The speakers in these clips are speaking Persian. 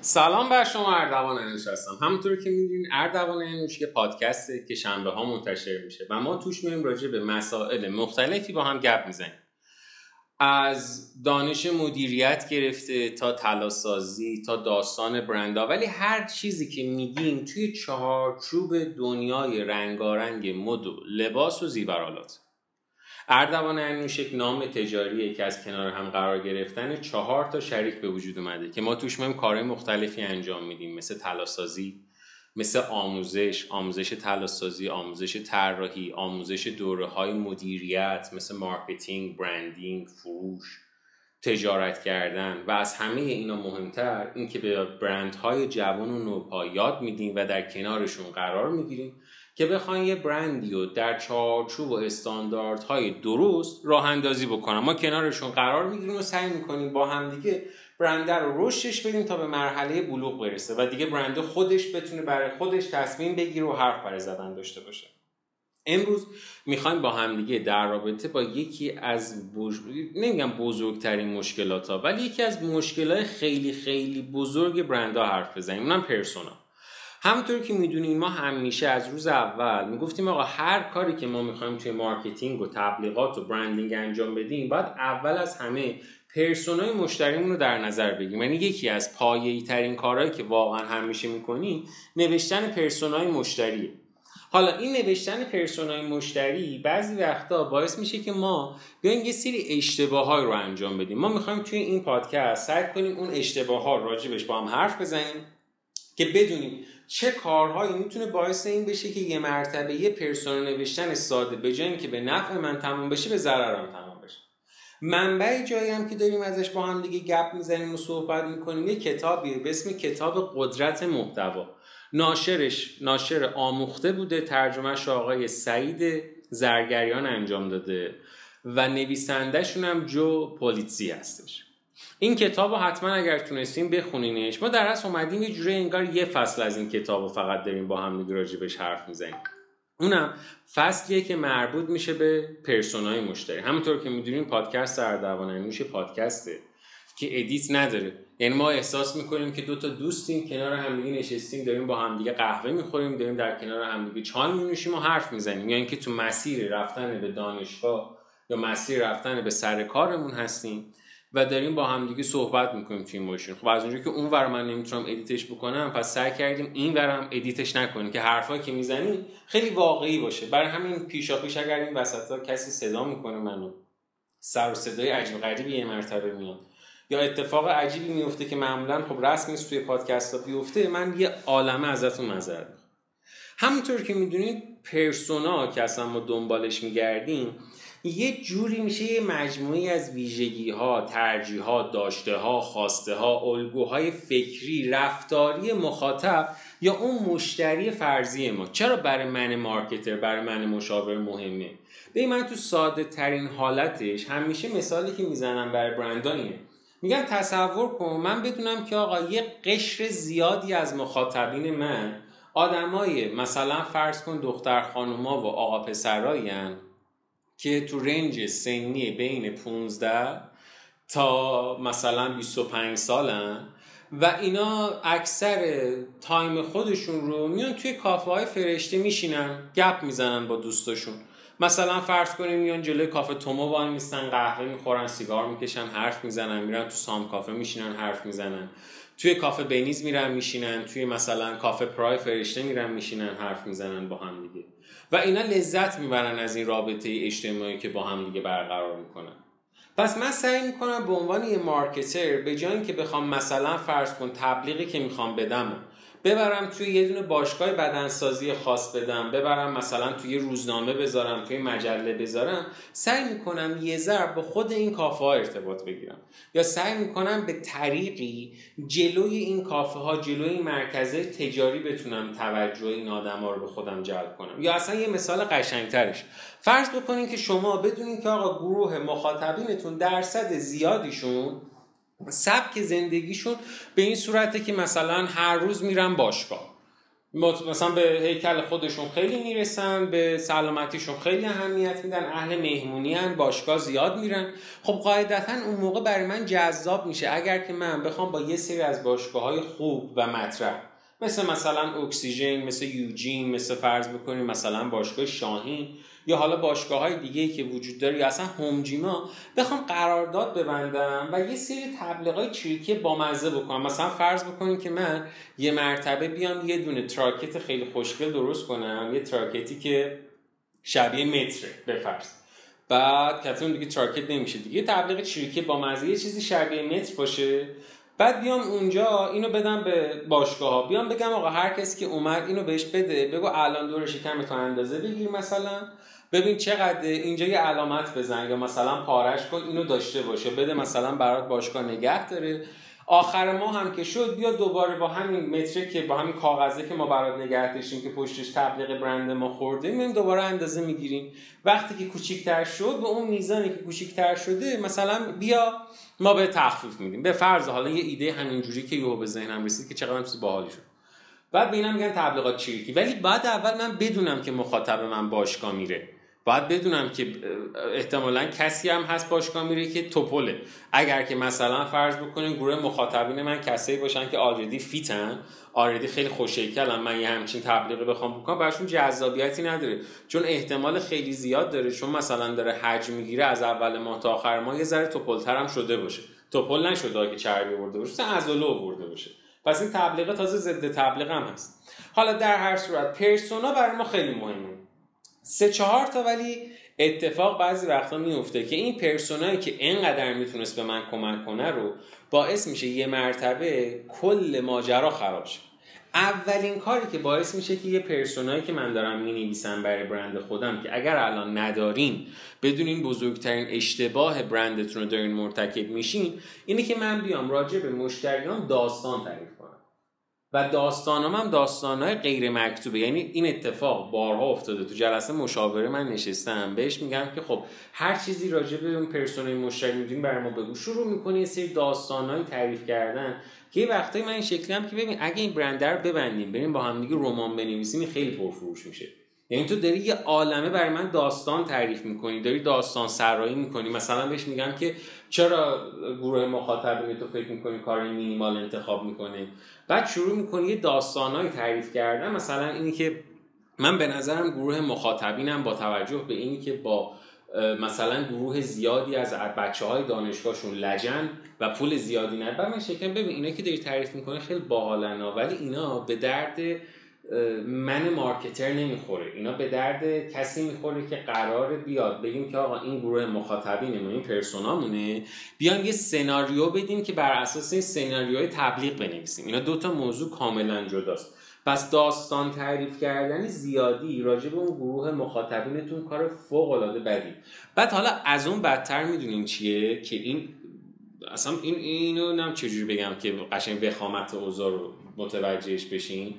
سلام بر شما اردوان انوش هستم. همونطور که می‌دونین اردوان انوش یه پادکسته که شنبه ها منتشر میشه و ما توش میریم راجع به مسائل مختلفی با هم گپ می‌زنیم. از دانش مدیریت گرفته تا تلاسازی تا داستان برندا ولی هر چیزی که میگیم توی چهارچوب دنیای رنگارنگ مد و لباس و زیورالات اردوان انوش یک نام تجاریه که از کنار هم قرار گرفتن چهار تا شریک به وجود اومده که ما توش مهم کارهای مختلفی انجام میدیم. مثل تلاسازی مثل آموزش آموزش طلاسازی آموزش طراحی آموزش دوره های مدیریت مثل marketing branding فروش تجارت کردن. و از همه اینا مهمتر اینکه به برندهای جوان و نوپا یاد میدیم و در کنارشون قرار می‌گیریم که بخواین یه برندی رو در چارچوب و استانداردهای درست راه اندازی بکنن. ما کنارشون قرار می‌گیریم و سعی می‌کنیم با همدیگه برنده رو رشدش بدیم تا به مرحله بلوغ برسه و دیگه برنده خودش بتونه برای خودش تصمیم بگیره و حرف برای زدن داشته باشه. امروز می‌خوایم با همدیگه در رابطه با یکی از بج... نمیگم بزرگترین مشکلات ها ولی یکی از مشکلات خیلی خیلی بزرگ برندها حرف بزنیم. اونم پرسونا. همونطور که می‌دونین ما همیشه از روز اول می‌گفتیم آقا هر کاری که ما می‌خوایم توی marketing و تبلیغات و branding انجام بدیم باید اول از همه پرسونای مشتریمون رو در نظر بگیریم. یعنی یکی از پایه‌ای ترین کارهایی که واقعا همیشه می‌کنیم نوشتن پرسونای مشتریه حالا این نوشتن پرسونای مشتری بعضی وقتا باعث میشه که ما بیایم یه سری اشتباه رو انجام بدیم. ما می‌خوایم توی این پادکست سعی کنیم اون اشتباه ها راجبش با هم حرف بزنیم که بدونیم چه کارهایی می‌تونه باعث این بشه که یه مرتبه یه پرسونا نوشتن ساده به جایی که به نفع من تمام بشه به ضررم تمام بشه. منبع جایی هم که داریم ازش با هم دیگه گپ می‌زنیم و صحبت می‌کنیم یه کتابی به اسم کتاب قدرت محتوا. ناشرش ناشر آموخته بوده ترجمهش آقای سعید زرگریان انجام داده و نویسندهشون هم جو پولیتسی هستش. این کتاب رو حتما اگر تونستیم بخونینش. ما در اصل اومدیم یه جوری انگار یه فصل از این کتاب رو فقط داریم با هم دیگه راجبش حرف می‌زنیم. اونم فصلیه که مربوط میشه به پرسونای مشتری. همونطور که می‌دونیم پادکست اردوان میشه پادکسته که edit نداره. یعنی ما احساس می‌کنیم که دو تا دوستیم کنار همدیگه نشستیم داریم با همدیگه قهوه می‌خوریم داریم در کنار همدیگه چای مینوشیم و حرف می‌زنیم. یا اینکه تو مسیر رفتن به دانشگاه یا مسیر رفتن به سر کارمون هستیم. و داریم با همدیگه صحبت می‌کنیم توی ماشین خب از اونجا که اون ور من نمی‌تونم edit ش بکنم پس سعی کردیم این ورم edit ش نکنیم که حرفایی که می‌زنیم خیلی واقعی باشه. برای همین پیشا پیش اگر این وسطا کسی صدا می‌کنه منو سر و صدای عجیب غریبی یه مرتبه میاد. یا اتفاق عجیبی میفته که معمولا خب رسم نیست توی پادکست ها بیفته من یه عالمه ازتون معذرت همونطور که می‌دونید پرسونا که اصلا ما دنبالش میگردیم یه جوری میشه یه مجموعی از ویژگی ها ترجیح ها داشته ها خواسته ها الگوهای فکری رفتاری مخاطب یا اون مشتری فرضی ما. چرا برای من مارکتر برای من مشاور مهمه؟ به من تو ساده ترین حالتش همیشه مثالی که می‌زنم برای برندانیه میگن تصور کن من بدونم که آقا یه قشر زیادی از مخاطبین من آدمای مثلا فرض کن دختر خانوما و آقا پسرایی که تو رنج سنی بین 15 تا مثلا 25 سالن و اینا اکثر تایم خودشون رو میان توی کافه های فرشته میشینن گپ می‌زنن با دوستاشون. مثلا فرض کنیم میان جلوی کافه تومو وای میستن قهوه می‌خورن سیگار می‌کشن حرف می‌زنن میرن تو سام کافه میشینن حرف می‌زنن. توی کافه بینیز میرن میشینن توی مثلا کافه پرای فرشته میرن میشینن حرف می‌زنن با هم دیگه. و اینا لذت می‌برن از این رابطه اجتماعی که با هم دیگه برقرار می‌کنن. پس من سعی می‌کنم به عنوان یه مارکتر به جای که بخوام مثلا فرض کن تبلیغی که می‌خوام بدم ببرم توی یه دونه باشگاه بدنسازی خاص بدم ببرم مثلا توی روزنامه بذارم توی مجله بذارم سعی می‌کنم یه ذره با خود این کافه ها ارتباط بگیرم. یا سعی می‌کنم به طریقی جلوی این کافه ها جلوی این مرکزه تجاری بتونم توجه این آدم ها رو به خودم جلب کنم. یا اصلا یه مثال قشنگترش. فرض بکنین که شما بدونین که آقا گروه مخاطبینتون درصد زیادیشون سبک زندگیشون به این صورته که مثلا هر روز میرن باشگاه. مثلا به هیکل خودشون خیلی می‌رسن به سلامتیشون خیلی اهمیت میدن اهل مهمونی هن باشگاه زیاد میرن. خب قاعدتا اون موقع برای من جذاب میشه. اگر که من بخوام با یه سری از باشگاه های خوب و مطرح مثل مثلا اکسیژن مثل یوجین مثل فرض بکنیم مثلا باشگاه شاهین یا حالا باشگاه های دیگه که وجود داره یا اصلا home gym ها بخوام قرارداد ببندم و یه سری تبلیغات با مزه بکنم. مثلا فرض بکنیم که من یه مرتبه بیام یه دونه تراکت خیلی خوشگل درست کنم یه تراکتی که شبیه متره بفرض بعد کتون دیگه تراکت نمیشه دیگه. تبلیغ چریکی با مزه یه چیزی شبیه متر باشه. بعد بیام اونجا اینو بدم به باشگاه ها بیام بگم آقا هر کسی که اومد اینو بهش بده بگو الان دور شکم تو اندازه بگیر مثلا. ببین چقدر اینجا یه علامت بزن یا مثلا پارش کن اینو داشته باشه. بده مثلا برات باشگاه نگه داره. آخر ما هم که شد بیا دوباره با همین متره که با همین کاغذه که ما برات نگه داشتیم که پشتش تبلیغ برند ما خورده میایم دوباره اندازه می‌گیریم. وقتی که کوچیکتر شد به اون میزانی که کوچیکتر شده مثلا بیا ما به تخفیف میدیم. به فرض حالا یه ایده همینجوری که یهو به ذهنم رسید که چقدر چیز باحالی شد. بعد به میگن تبلیغات چریکی ولی بعد اول من بدونم که مخاطب من باشگاه میره. باید بدونم که احتمالا کسی هم هست باشگاه میره که توپله. اگر که مثلا فرض بکنیم گروه مخاطبین من کسایی باشن که آلردی فیتن آلردی خیلی خوشیکلن من یه همچین تبلیغی بخوام بکنم براشون جذابیتی نداره. چون احتمال خیلی زیاد داره چون مثلا داره حج می‌گیره از اول ماه تا آخر ماه یه ذره توپلتر هم شده باشه. توپل نشده که چربی برده باشه عضله برده باشه. پس این تبلیغ تازه ضد تبلیغ هم هست. حالا در هر صورت پرسونا برای ما خیلی مهمه. سه چهار تا ولی اتفاق بعضی وقتا میفته که این پرسونایی که انقدر می‌تونست به من کمک کنه رو باعث میشه یه مرتبه کل ماجرا خراب شه. اولین کاری که باعث میشه که یه پرسونایی که من دارم می‌نویسم برای برند خودم که اگر الان ندارین بدونین بزرگترین اشتباه برندتون رو دارین مرتکب میشین اینه که من بیام راجع به مشتریان داستان تعریف و داستانم هم داستانهای غیر مکتوبه. یعنی این اتفاق بارها افتاده. تو جلسه مشاوره من نشستم. بهش میگم که خب هر چیزی راجع به اون پرسونای مشتری می‌دونی برای ما بگو. شروع می‌کنی یه سری داستانهای تعریف کردن که یه من این شکلی هم که ببین اگه این برندر رو ببندیم بریم با هم دیگه رمان بنویسیم خیلی پرفروش میشه. یعنی تو داری یه عالمه برای من داستان تعریف می‌کنی داری داستان سرایی می‌کنی. مثلا بهش میگم که چرا گروه مخاطبین تو فکر می‌کنی کار مینیمال انتخاب می‌کنی بعد شروع می‌کنی یه داستانهایی تعریف کردن. مثلا اینی که من به نظرم گروه مخاطبینم با توجه به اینی که با مثلا گروه زیادی از بچه های دانشگاهشون لجن و پول زیادی بعد من شکم ببین اینا که داری تعریف می‌کنه خیلی باحالن ولی اینا به درد من مارکتر نمی‌خوره. اینا به درد کسی می‌خوره که قرار بیاد. بگیم که آقا این گروه مخاطبینمون این پرسونامونه. بیان یه سناریو بدیم که بر اساس این سناریوهای تبلیغ بنویسیم. اینا دوتا موضوع کاملا جداست. پس داستان تعریف کردن زیادی راجع به اون گروه مخاطبینتون کار فوق العاده بدی. بعد حالا از اون بدتر می‌دونین چیه؟ که این اصلا این اینو نم چجوری بگم که قشنگ وخامت اوضاع رو متوجهش بشین.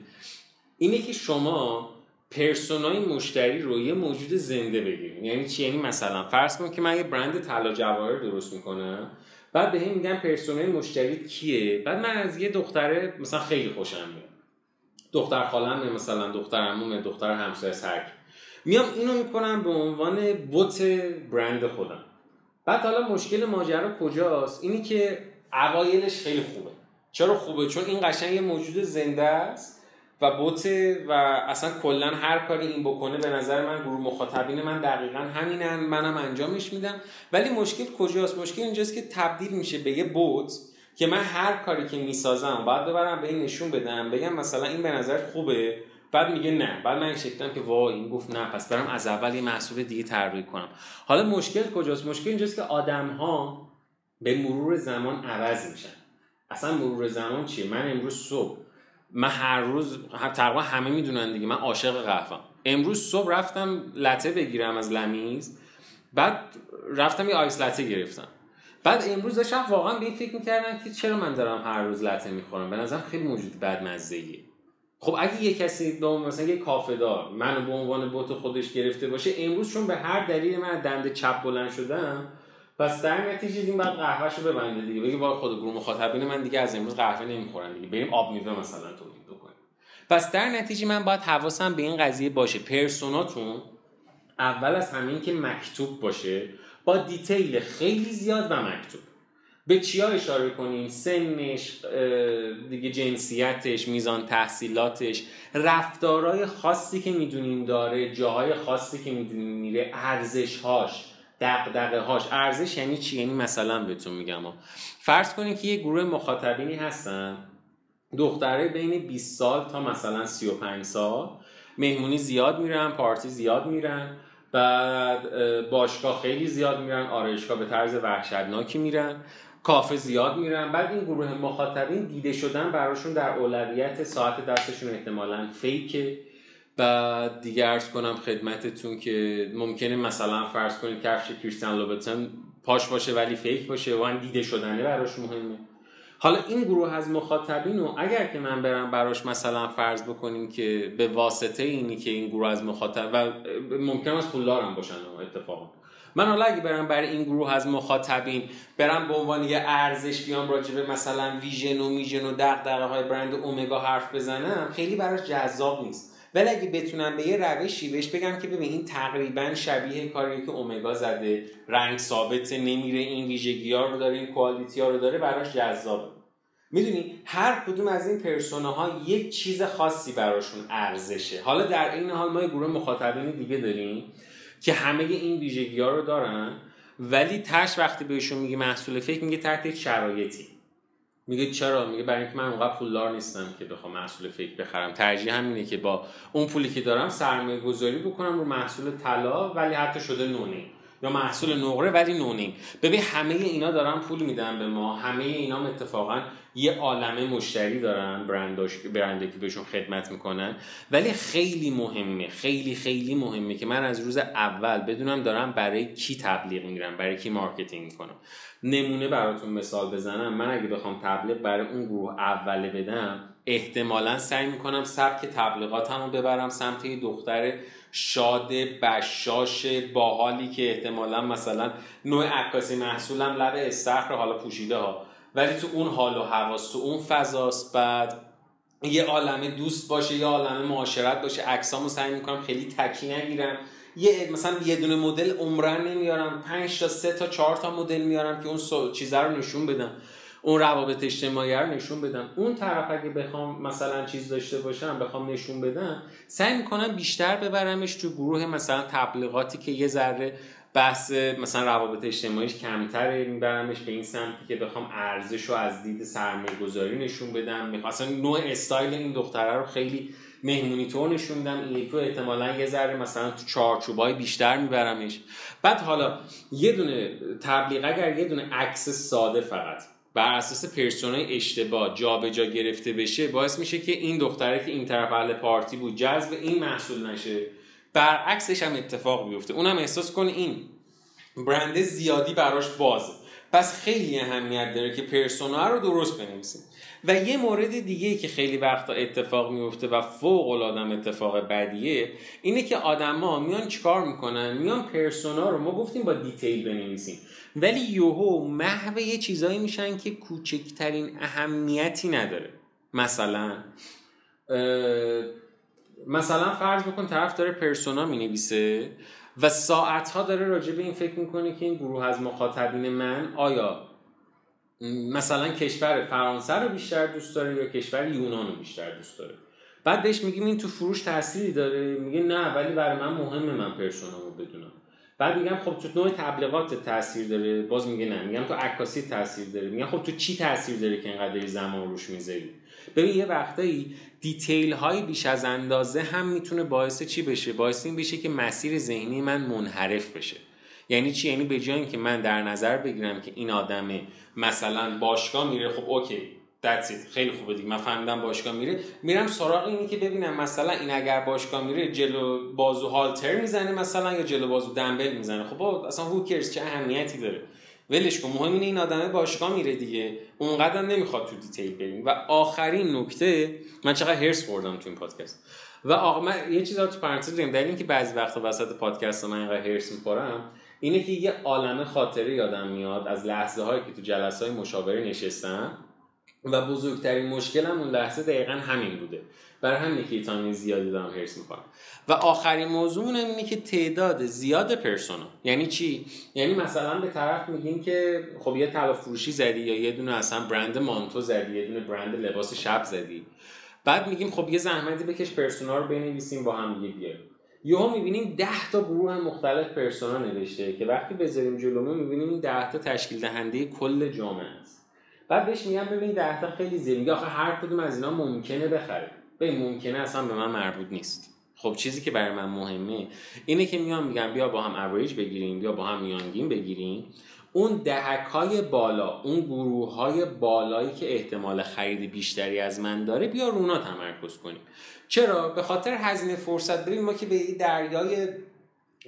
اینه که شما پرسونای مشتری رو یه موجود زنده بگیرید یعنی چی؟ یعنی مثلا فرض کن که من یه برند طلا جواهر درست می‌کنم بعد به هم میگم پرسونای مشتری کیه؟ بعد من از یه دختره مثلا خیلی خوشم میاد. دختر خالم مثلا دختر عمومه دختر همسایه سرک میام اینو می‌کنم به عنوان بوت برند خودم. بعد حالا مشکل ماجرا کجاست؟ اینی که اوایلش خیلی خوبه. چرا خوبه؟ چون این قشنگ یه موجود زنده است. و بوته و اصلا کلا هر کاری این بکنه به نظر من گروه مخاطبین من دقیقا همینن منم انجامش میدم. ولی مشکل کجاست؟ مشکل اینجاست که تبدیل میشه به یه بوت که من هر کاری که می‌سازم باید ببرم به این نشون بدم بگم مثلا این به نظر خوبه. بعد میگه نه. بعد من این شکلم که وای این گفت نه پس برم از اول یه محصول دیگه طراحی کنم. حالا مشکل کجاست؟ مشکل اینجاست که آدم ها به مرور زمان عوض میشن. اصلا مرور زمان چیه؟ من امروز صبح من هر روز تقریبا همه می‌دونن دیگه من عاشق قهوه امروز صبح رفتم لته بگیرم از لمیز بعد رفتم یه آیس لته گرفتم. بعد امروز داشتم واقعا به این فکر می‌کردم که چرا من دارم هر روز لته می‌خورم؟ به نظرم خیلی موجود بد مزهیه خب اگه یه کسی به مثلا یه کافه دار منو به عنوان بوت خودش گرفته باشه امروز چون به هر دلیل من دنده چپ بلند شدم پس در نتیجه این بعد قهوهشو ببنده دیگه. بگی وای خود گروه مخاطبین من دیگه از امروز قهوه نمی‌خورن دیگه. بریم آب میوه مثلا تولید بکنیم. پس در نتیجه من باید حواسم به این قضیه باشه. پرسوناتون اول از همین که مکتوب باشه با دیتیل خیلی زیاد و مکتوب. به چیا اشاره کنیم؟ سنش دیگه جنسیتش میزان تحصیلاتش رفتارهای خاصی که می‌دونیم داره جاهای خاصی که می‌دونیم میره ارزشهاش. دقدقه هاش ارزش یعنی چی؟ یعنی مثلا بهتون میگم. فرض کنید که یه گروه مخاطبینی هستن. دختره بین 20 سال تا مثلا 35 سال. مهمونی زیاد میرن پارتی زیاد میرن. بعد باشگاه خیلی زیاد میرن آرایشگاه به طرز وحشتناکی میرن. کافه زیاد میرن. بعد این گروه مخاطبین دیده شدن براشون در اولویت ساعت دستشون احتمالا فیکه. بعد دیگه ارز کنم خدمتتون که ممکنه مثلا فرض کنید کفش کریستیان لوبتن پاش باشه ولی فیک باشه و دیده شدنه براش مهمه. حالا این گروه از مخاطبین رو اگر که من برم براش مثلا فرض بکنیم که به واسطه اینی که این گروه از مخاطب و ممکن است پولدارم باشن اتفاقا. من حالا اگه برم برای این گروه از مخاطبین برم به عنوان یه ارزش بیام راجع به مثلا ویژن و میژن و دغدغه های برند اومگا حرف بزنم خیلی براش جذاب نیست. ولی اگه بتونم به یه روشی بهش بگم که ببین این تقریبا شبیه کاری که اومگا زده. رنگ ثابت نمیره این ویژگی ها رو داره این کوالیتی ها رو داره براش جذابه می‌دونی؟ هر کدوم از این پرسونه یک چیز خاصی براشون ارزشه. حالا در این حال ما یه گروه مخاطبین دیگه داریم که همه این ویژگی ها رو دارن ولی تش وقتی بهشون میگه محصول فکر میگه تحت شرایطی. میگه چرا؟ میگه برای اینکه من اونقدر پولدار نیستم که بخوام محصول فکر بخرم. ترجیح همینه که با اون پولی که دارم سرمایه گذاری بکنم رو محصول طلا ولی حتی شده نونی. یا محصول نقره ولی نونیم ببین همه اینا دارن پول میدن به ما. همه اینا اتفاقا یه عالمه مشتری دارن برنداش برنده که بهشون خدمت می‌کنن. ولی خیلی مهمه خیلی خیلی مهمه که من از روز اول بدونم دارم برای کی تبلیغ می‌گیرم برای کی marketing می‌کنم. نمونه براتون مثال بزنم. من اگه بخوام تبلیغ برای اون گروه اوله بدم احتمالا سعی می‌کنم سبک تبلیغاتمو ببرم سمت دختر شاد بشاش باحالی که احتمالا مثلا نوع عکاسی محصولم لب استخر حالا پوشیده ها ولی تو اون حال و هواس تو اون فضاست بعد یه عالمه دوست باشه یه عالمه معاشرت باشه. عکسامو سعی می‌کنم خیلی تکی نگیرم. یه مثلا یه دونه مدل عمرن نمیارم. 5 تا 3 تا 4 تا مدل میارم که اون چیزا رو نشون بدم. اون روابط اجتماعی رو نشون بدم. اون طرف اگه بخوام مثلا چیز داشته باشم بخوام نشون بدم سعی می‌کنم بیشتر ببرمش تو گروه مثلا تبلیغاتی که یه ذره بحث مثلا روابط اجتماعیش کمتره میبرمش به این سمتی که بخوام ارزش رو از دید سرمایه گذاری نشون بدم. مثلا نوع استایل این دختره رو خیلی مهمونی طور نشون میدم این یکی احتمالا یه ذره مثلا تو چارچوبای بیشتر میبرمش. بعد حالا یه دونه تبلیغ اگر یه دونه عکس ساده فقط بر اساس پرسونای اشتباه جابجا جا گرفته بشه باعث میشه که این دختره که این طرف اهل پارتی بود جذب این محصول نشه. برعکسش هم اتفاق بیفته اونم احساس کنه این برند زیادی براش بازه. پس خیلی اهمیت داره که پرسونا رو درست بنویسیم و یه مورد دیگه که خیلی وقتا اتفاق میفته و فوق العاده اتفاق بدیه اینه که آدما میان چیکار می‌کنن؟ میان پرسونا رو ما گفتیم با دیتیل بنویسیم. ولی یوهو محو یه چیزایی میشن که کوچکترین اهمیتی نداره. مثلا مثلا فرض بکن طرف داره پرسونا می‌نویسه و ساعتها داره راجع به این فکر می‌کنه که این گروه از مخاطبین من آیا مثلا کشور فرانسه رو بیشتر دوست داره یا کشور یونان رو بیشتر دوست داره؟ بعد بهش میگیم این تو فروش تأثیری داره میگه نه ولی برای من مهمه من پرسونا رو بدونم. بعد میگم خب تو نوع تبلیغات تاثیر داره. باز میگه نه. میگم تو عکاسی تاثیر داره. میگم خب تو چی تاثیر داره که اینقدر زمان روش می‌ذاری؟ ببین یه وقتایی دیتیل های بیش از اندازه هم می‌تونه باعث چی بشه؟ باعث این بشه که مسیر ذهنی من منحرف بشه. یعنی چی؟ یعنی به جای اینکه من در نظر بگیرم که این آدم مثلا باشگاه میره خب okay. That's خیلی خوبه دیگه. من فهمیدم باشگاه میره. میرم سراغ اینی که ببینم مثلا این اگر باشگاه میره جلو بازو هالتر می‌زنه مثلا یا جلو بازو دنبل می‌زنه. خب اصلا who cares چه اهمیتی داره؟ ولش کن. مهم اینه این آدمه باشگاه میره دیگه. اونقدر نمی‌خواد تو detail بریم. و آخرین نکته من چقدر حرص خوردم تو این پادکست. و آقا من یه چیز تو پرانتز بگم. در اینکه بعضی وقتا وسط پادکست من اینقدر حرص می‌خورم اینه که یه عالمه خاطره یادم میاد از لحظه هایی که تو جلسه های مشاوره نشستم. و بزرگترین مشکلم اون لحظه دقیقا همین بوده. برای همینه که ایتانی زیادی دارم هرس می‌کنم. و آخرین موضوع اینه که تعداد زیاد پرسونا. یعنی چی؟ یعنی مثلا به طرف میگیم که خب یه طلا فروشی زدی یا یه دونه اصلا برند مانتو زدی یه دونه برند لباس شب زدی. بعد میگیم خب یه زحمتی بکش پرسونا رو بنویسیم با هم دیگه بیاریم. یهو می‌بینیم 10 تا گروه مختلف پرسونا نوشته که وقتی بذاریم جلومون می‌بینیم این 10 تا تشکیل دهنده کل جامعه است. بعد بهش میگم ببین 10 تا خیلی زیاد آخه هر کدوم از اینا ممکنه بخره. به ممکنه اصلا به من مربوط نیست. خب چیزی که برای من مهمه اینه که میام میگم بیا با هم اوریج بگیریم بیا با هم میانگین بگیریم. اون دهک های بالا اون گروه های بالایی که احتمال خرید بیشتری از من داره بیا رونا تمرکز کنیم. چرا؟ به خاطر هزینه فرصت. ببین ما که به دریای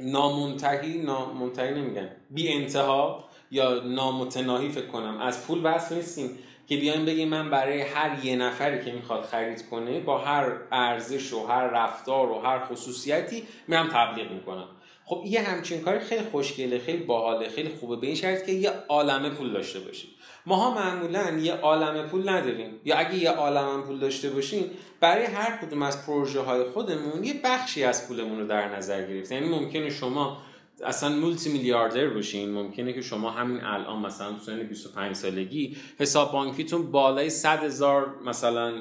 نامنتهی نامنتهی نمیگن بی انتها یا نامتناهی فکر کنم. از پول بس نیستیم که بیایم بگیم من برای هر یه نفری که می‌خواد خرید کنه با هر ارزش و هر رفتار و هر خصوصیتی میرم تبلیغ می‌کنم. خب یه همچین کاری خیلی خوشگله خیلی باحاله خیلی خوبه به این شرط که یه عالمه پول داشته باشیم. ماها معمولا یه عالمه پول نداریم. یا اگه یه عالمه پول داشته باشیم برای هر کدوم از پروژه های خودمون یه بخشی از پولمون رو در نظر گرفت یعنی ممکنه شما اصلا مولتی میلیاردر باشین. ممکنه که شما همین الان مثلا تو سن 25 سالگی حساب بانکیتون بالای 100 هزار مثلا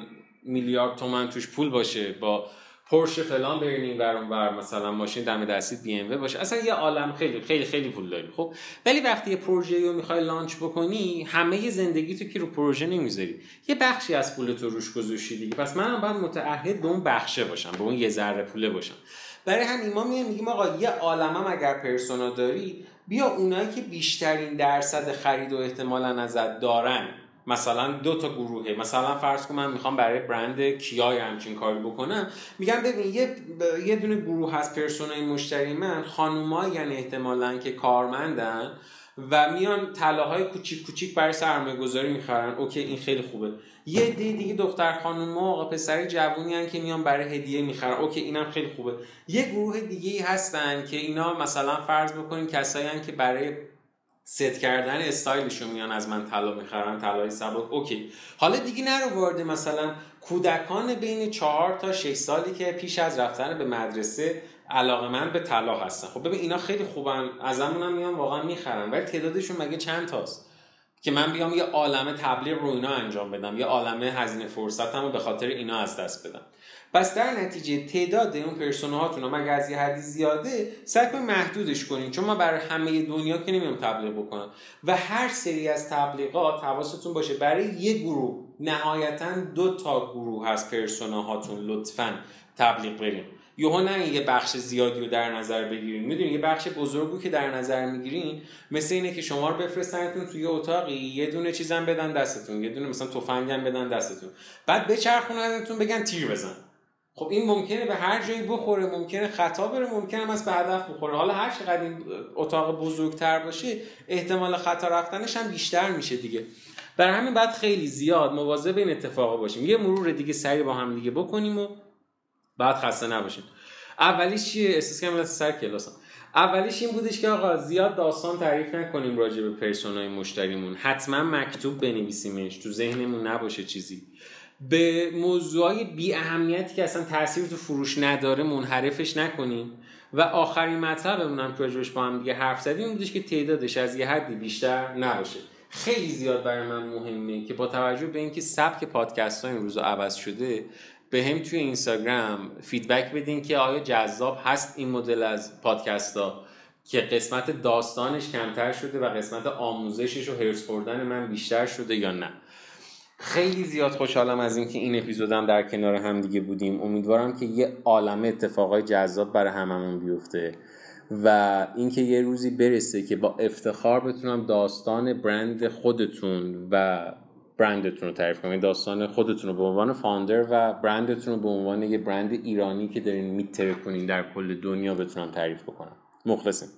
میلیارد تومن توش پول باشه. با پورشه فلان برین این ور مثلا ماشین دم دستی بی ام باشه. اصلا یه عالم خیلی خیلی خیلی پول داری خب ولی وقتی یه پروژه رو می‌خوای launch بکنی همه زندگی تو که رو پروژه نمی‌ذاری. یه بخشی از پول تو روش گذاشتی دیگه. پس منم باید متعهد به اون بخشه باشم به اون یه ذره پوله باشم. برای همین ما میایم میگیم آقا یه عالمم اگر پرسونا داری بیا اونایی که بیشترین درصد خرید و احتمالا ازت دارن. مثلا دو تا گروهه. مثلا فرض کن من می‌خوام برای برند کیای همچین کاری بکنم. میگم ببین یه یه دونه گروه هست پرسونای مشتری من خانوما یعنی احتمالا که کارمندن. و میان طلاهای کوچیک کوچیک برای سرمایه گذاری می‌خرن. okay این خیلی خوبه. یه عده دیگه دختر خانم آقا پسر جوونی هن که میان برای هدیه می‌خرن. okay اینم خیلی خوبه. یه گروه دیگه هستن که اینا مثلا فرض بکنیم کسایی که برای ست کردن استایلشون میان از من طلا می‌خرن طلای سبک. okay. حالا دیگه نرو وارد مثلا کودکان بین چهار تا 6 سالی که پیش از رفتن به مدرسه علاقه من به طلا هستن. خب ببین اینا خیلی خوبن. ازمون هم میان واقعا می‌خرن. ولی تعدادشون مگه چند تاست؟ که من بیام یه عالمه تبلیغ رو اینا انجام بدم. یه عالمه هزینه فرصتم رو به خاطر اینا از دست بدم. پس در نتیجه تعداد اون پرسونهاتون مگه از یه حدی زیاده سعی کنید محدودش کنین. چون ما برای همه دنیا که نمیام تبلیغ بکنم. و هر سری از تبلیغات حواستون باشه برای یه گروه نهایتا دو تا گروه از پرسوناهاتون لطفا تبلیغ بریم یهو نه یه بخش زیادی رو در نظر بگیرین. می‌دونی یه بخش بزرگو که در نظر می‌گیرین مثل اینه که شما رو بفرستنتون توی اتاقی یه دونه چیزم بدن دستتون یه دونه مثلا تفنگم بدن دستتون. بعد بچرخوننتون بگن تیر بزن. خب این ممکنه به هر جایی بخوره ممکنه خطا بره ممکنه از به هدف بخوره. حالا هر چقدر این اتاق بزرگتر باشه احتمال خطا رفتنش هم بیشتر میشه دیگه. برای همین بعد خیلی زیاد مواظب این اتفاقا باشیم. یه مرور دیگه سری با هم دیگه بکنیم و بعد خسته نباشیم اولیش چیه؟ احساس کنم سر کلاسم اولیش این بودش که آقا زیاد داستان تعریف نکنیم راجع به پرسونای مشتریمون. حتما مکتوب بنویسیمش. تو ذهنمون نباشه چیزی. به موضوعای بی اهمیتی که اصلا تاثیر تو فروش نداره منحرفش نکنیم. و آخرین مطلبمون هم که با هم دیگه حرف زدیم بودش که تعدادش از یه حدی بیشتر نباشه. خیلی زیاد برای من مهمه که با توجه به اینکه سبک پادکست ها این روزا عوض شده به هم توی اینستاگرام فیدبک بدین که آیا جذاب هست این مدل از پادکست ها که قسمت داستانش کمتر شده و قسمت آموزشش و هرس خوردن من بیشتر شده یا نه. خیلی زیاد خوشحالم از اینکه این اپیزودم در کنار هم دیگه بودیم. امیدوارم که یه عالمه اتفاقای جذاب برای هممون بیفته و اینکه یه روزی برسه که با افتخار بتونم داستان برند خودتون و برندتون رو تعریف کنید داستان خودتون رو به عنوان فاندر و برندتون رو به عنوان یه برند ایرانی که دارین میتره کنین در کل دنیا بتونم تعریف بکنم. مخلصیم